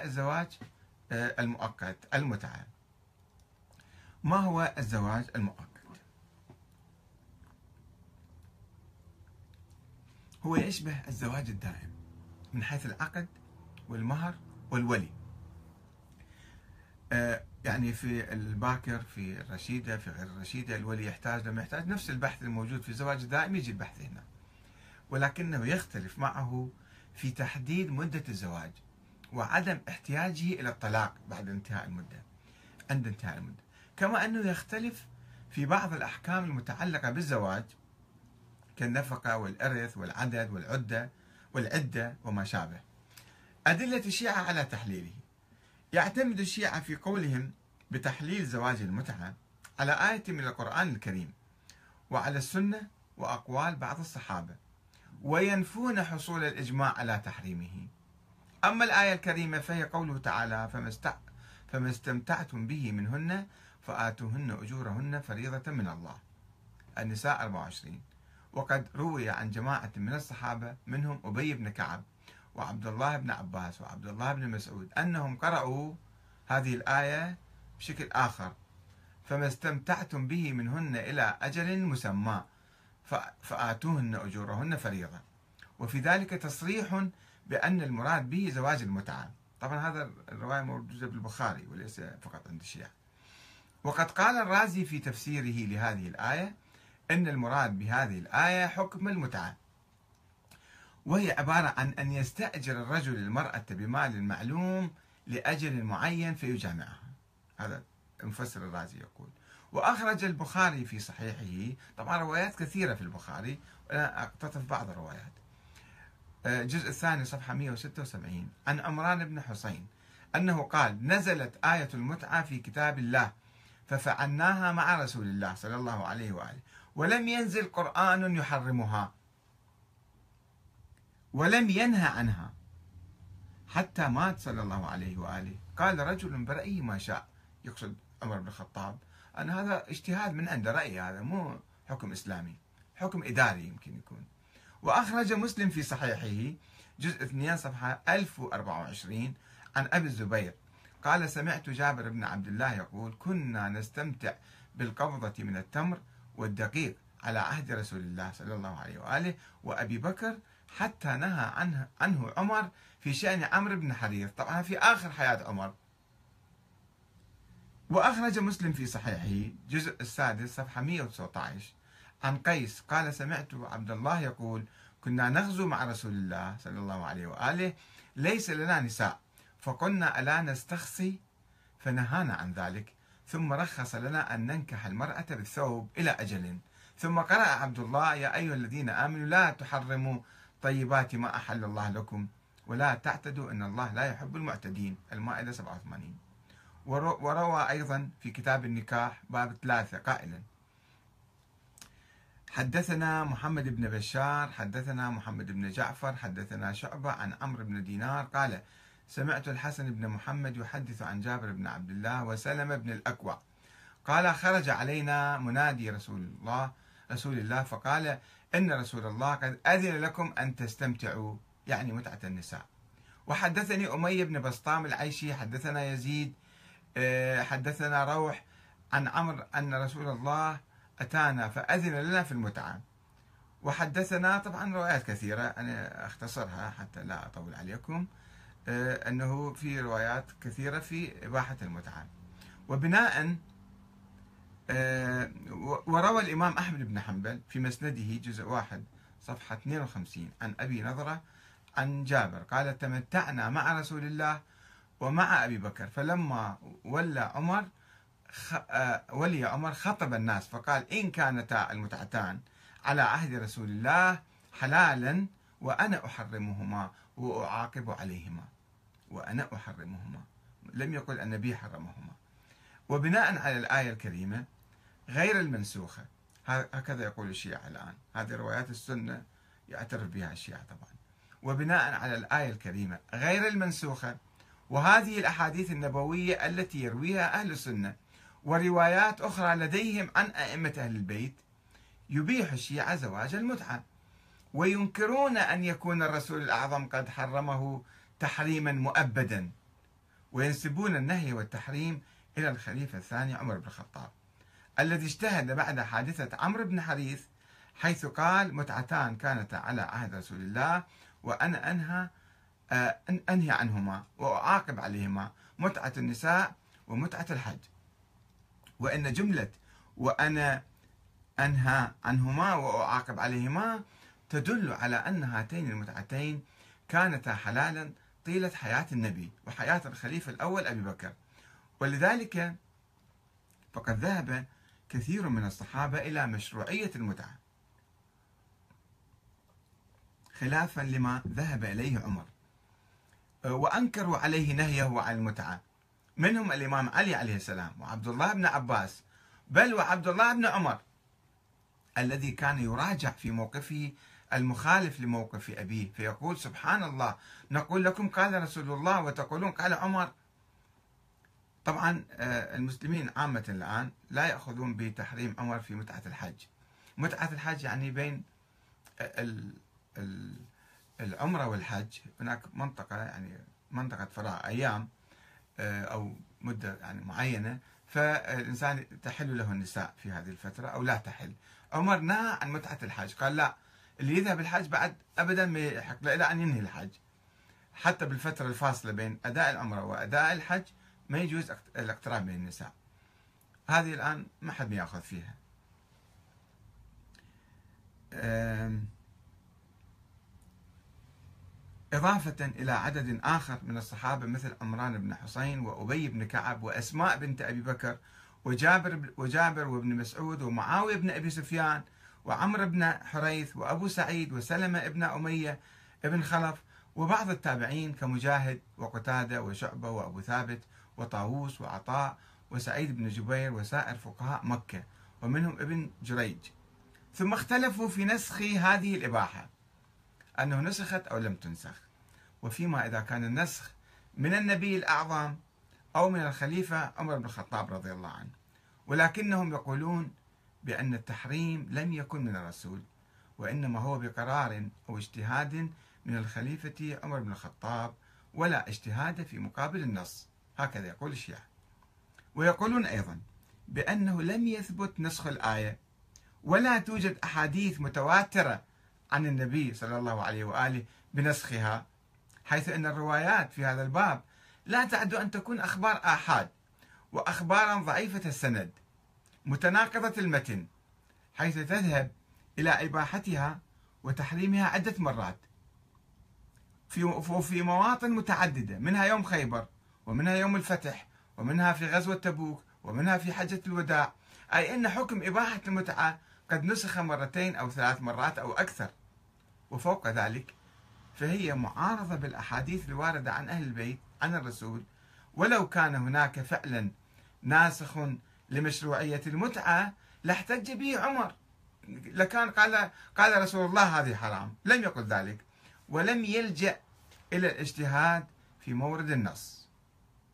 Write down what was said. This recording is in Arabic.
الزواج آه، المؤقت المتعة ما هو الزواج المؤقت؟ هو يشبه الزواج الدائم من حيث العقد والمهر والولي. آه، يعني في الباكر في الرشيدة في غير الرشيدة الولي يحتاج لما يحتاج نفس البحث الموجود في الزواج الدائم يجي البحث هنا. ولكنه يختلف معه في تحديد مدة الزواج. وعدم احتياجه إلى الطلاق بعد انتهاء المدة. عند انتهاء المدة. كما أنه يختلف في بعض الأحكام المتعلقة بالزواج كالنفقة والإرث والعدد والعدة والعدة وما شابه. أدلة الشيعة على تحليله. يعتمد الشيعة في قولهم بتحليل زواج المتعة على آية من القرآن الكريم وعلى السنة وأقوال بعض الصحابة وينفون حصول الإجماع على تحريمه. أما الآية الكريمة فهي قوله تعالى فما استمتعتم به منهن فآتوهن أجورهن فريضة من الله. النساء 24 وقد روي عن جماعة من الصحابة منهم أبي بن كعب وعبد الله بن عباس وعبد الله بن مسعود أنهم قرأوا هذه الآية بشكل آخر. فما استمتعتم به منهن إلى أجل مسمى فآتوهن أجورهن فريضة. وفي ذلك تصريح بأن المراد به زواج المتعة. طبعا هذا الرواية موجودة بالبخاري وليس فقط عند الشيعة. وقد قال الرازي في تفسيره لهذه الآية أن المراد بهذه الآية حكم المتعة. وهي عبارة عن أن يستأجر الرجل المرأة بمال معلوم لأجل معين فيجامعها. هذا المفسر الرازي يقول. وأخرج البخاري في صحيحه. طبعا روايات كثيرة في البخاري. أنا أقتطف بعض الروايات. الجزء الثاني صفحة 176 عن عمران بن حسين أنه قال نزلت آية المتعة في كتاب الله ففعلناها مع رسول الله صلى الله عليه وآله ولم ينزل قرآن يحرمها ولم ينهى عنها حتى مات صلى الله عليه وآله. قال رجل برأيه ما شاء يقصد عمر بن الخطاب أن هذا اجتهاد من عنده رأي هذا مو حكم إسلامي حكم إداري يمكن يكون. وأخرج مسلم في صحيحه جزء 2 صفحة 1024 عن أبي الزبير. قال سمعت جابر بن عبد الله يقول كنا نستمتع بالقبضة من التمر والدقيق على عهد رسول الله صلى الله عليه وآله وأبي بكر حتى نهى عنه, عنه عمر في شأن عمرو بن حريث. طبعا في آخر حياة عمر. وأخرج مسلم في صحيحه جزء السادس صفحة 119 عن قيس قال سمعت عبد الله يقول كنا نغزو مع رسول الله صلى الله عليه وآله ليس لنا نساء فقلنا ألا نستخصي؟ فنهانا عن ذلك ثم رخص لنا أن ننكح المرأة بالثوب إلى أجل. ثم قرأ عبد الله يا أيها الذين آمنوا لا تحرموا طيبات ما أحل الله لكم ولا تعتدوا إن الله لا يحب المعتدين. المائدة 87 وروى أيضا في كتاب النكاح باب ثلاثة قائلا. حدثنا محمد بن بشار حدثنا محمد بن جعفر حدثنا شعبة عن عمرو بن دينار قال سمعت الحسن بن محمد يحدث عن جابر بن عبد الله وسلم بن الأكوع. قال خرج علينا منادي رسول الله رسول الله فقال إن رسول الله قد أذن لكم أن تستمتعوا يعني متعة النساء. وحدثني أمية بن بسطام العيشي حدثنا يزيد آه، حدثنا روح عن عمرو أن رسول الله أتانا فأذن لنا في المتعة. وحدثنا طبعا روايات كثيرة أنا أختصرها حتى لا أطول عليكم آه، أنه في روايات كثيرة في إباحة المتعة. وبناء آه، وروى الإمام أحمد بن حنبل في مسنده جزء واحد صفحة 52 عن أبي نظرة عن جابر قال تمتعنا مع رسول الله ومع أبي بكر فلما ولى عمر ولي عمر خطب الناس فقال إن كانتا المتعتان على عهد رسول الله حلالا وأنا أحرمهما وأعاقب عليهما. وأنا أحرمهما. لم يقل النبي حرمهما. وبناء على الآية الكريمة غير المنسوخة. هكذا يقول الشيعة الآن. هذه روايات السنة يعترف بها الشيعة طبعا. وبناء على الآية الكريمة غير المنسوخة. وهذه الأحاديث النبوية التي يرويها أهل السنة. وروايات أخرى لديهم عن أئمة أهل البيت يبيح الشيعة زواج المتعة وينكرون أن يكون الرسول الأعظم قد حرمه تحريما مؤبدا وينسبون النهي والتحريم إلى الخليفة الثاني عمر بن الخطاب الذي اجتهد بعد حادثة عمرو بن حريث حيث قال متعتان كانتا على عهد رسول الله وأنا أنهى آه، أنهي عنهما وأعاقب عليهما متعة النساء ومتعة الحج. وإن جملة وأنا أنهى عنهما وأعاقب عليهما تدل على أن هاتين المتعتين كانتا حلالا طيلة حياة النبي وحياة الخليفة الأول أبي بكر. ولذلك فقد ذهب كثير من الصحابة إلى مشروعية المتعة خلافا لما ذهب إليه عمر. وأنكروا عليه نهيه عن المتعة. منهم الإمام علي عليه السلام وعبد الله بن عباس بل وعبد الله بن عمر الذي كان يراجع في موقفه المخالف لموقف أبيه فيقول سبحان الله نقول لكم قال رسول الله وتقولون قال عمر. طبعا آه، المسلمين عامة الآن لا يأخذون بتحريم عمر في متعة الحج. متعة الحج يعني بين العمرة والحج. هناك منطقة يعني منطقة فراغ أيام أو مدة يعني معينة فالإنسان تحل له النساء في هذه الفترة أو لا تحل. عمر نهى عن متعة الحج قال لا اللي يذهب الحج بعد أبدا ما يحق له إلى أن ينهي الحج. حتى بالفترة الفاصلة بين أداء العمرة وأداء الحج ما يجوز الاقتراب من النساء. هذه الآن ما حد يأخذ فيها. إضافة إلى عدد آخر من الصحابة مثل عمران بن حسين وأبي بن كعب وأسماء بنت أبي بكر وجابر وجابر وابن مسعود ومعاوية بن أبي سفيان وعمر بن حريث وأبو سعيد وسلمة بن أمية بن خلف وبعض التابعين كمجاهد وقتادة وشعبة وأبو ثابت وطاووس وعطاء وسعيد بن جبير وسائر فقهاء مكة ومنهم ابن جريج. ثم اختلفوا في نسخ هذه الإباحة. أنه نسخت أو لم تنسخ. وفيما إذا كان النسخ من النبي الأعظم أو من الخليفة عمر بن الخطاب رضي الله عنه. ولكنهم يقولون بأن التحريم لم يكن من الرسول وإنما هو بقرار أو اجتهاد من الخليفة عمر بن الخطاب ولا اجتهاد في مقابل النص. هكذا يقول الشيعة. ويقولون أيضا بأنه لم يثبت نسخ الآية ولا توجد أحاديث متواترة عن النبي صلى الله عليه وآله بنسخها حيث أن الروايات في هذا الباب لا تعد أن تكون أخبار آحاد وأخبارا ضعيفة السند متناقضة المتن حيث تذهب إلى إباحتها وتحريمها عدة مرات. في في مواطن متعددة منها يوم خيبر ومنها يوم الفتح ومنها في غزوة تبوك ومنها في حجة الوداع أي أن حكم إباحة المتعة قد نسخ مرتين أو ثلاث مرات أو أكثر. وفوق ذلك فهي معارضة بالأحاديث الواردة عن أهل البيت عن الرسول. ولو كان هناك فعلا ناسخ لمشروعية المتعة لاحتج به عمر. لكان قال قال رسول الله هذه حرام. لم يقل ذلك. ولم يلجأ إلى الاجتهاد في مورد النص.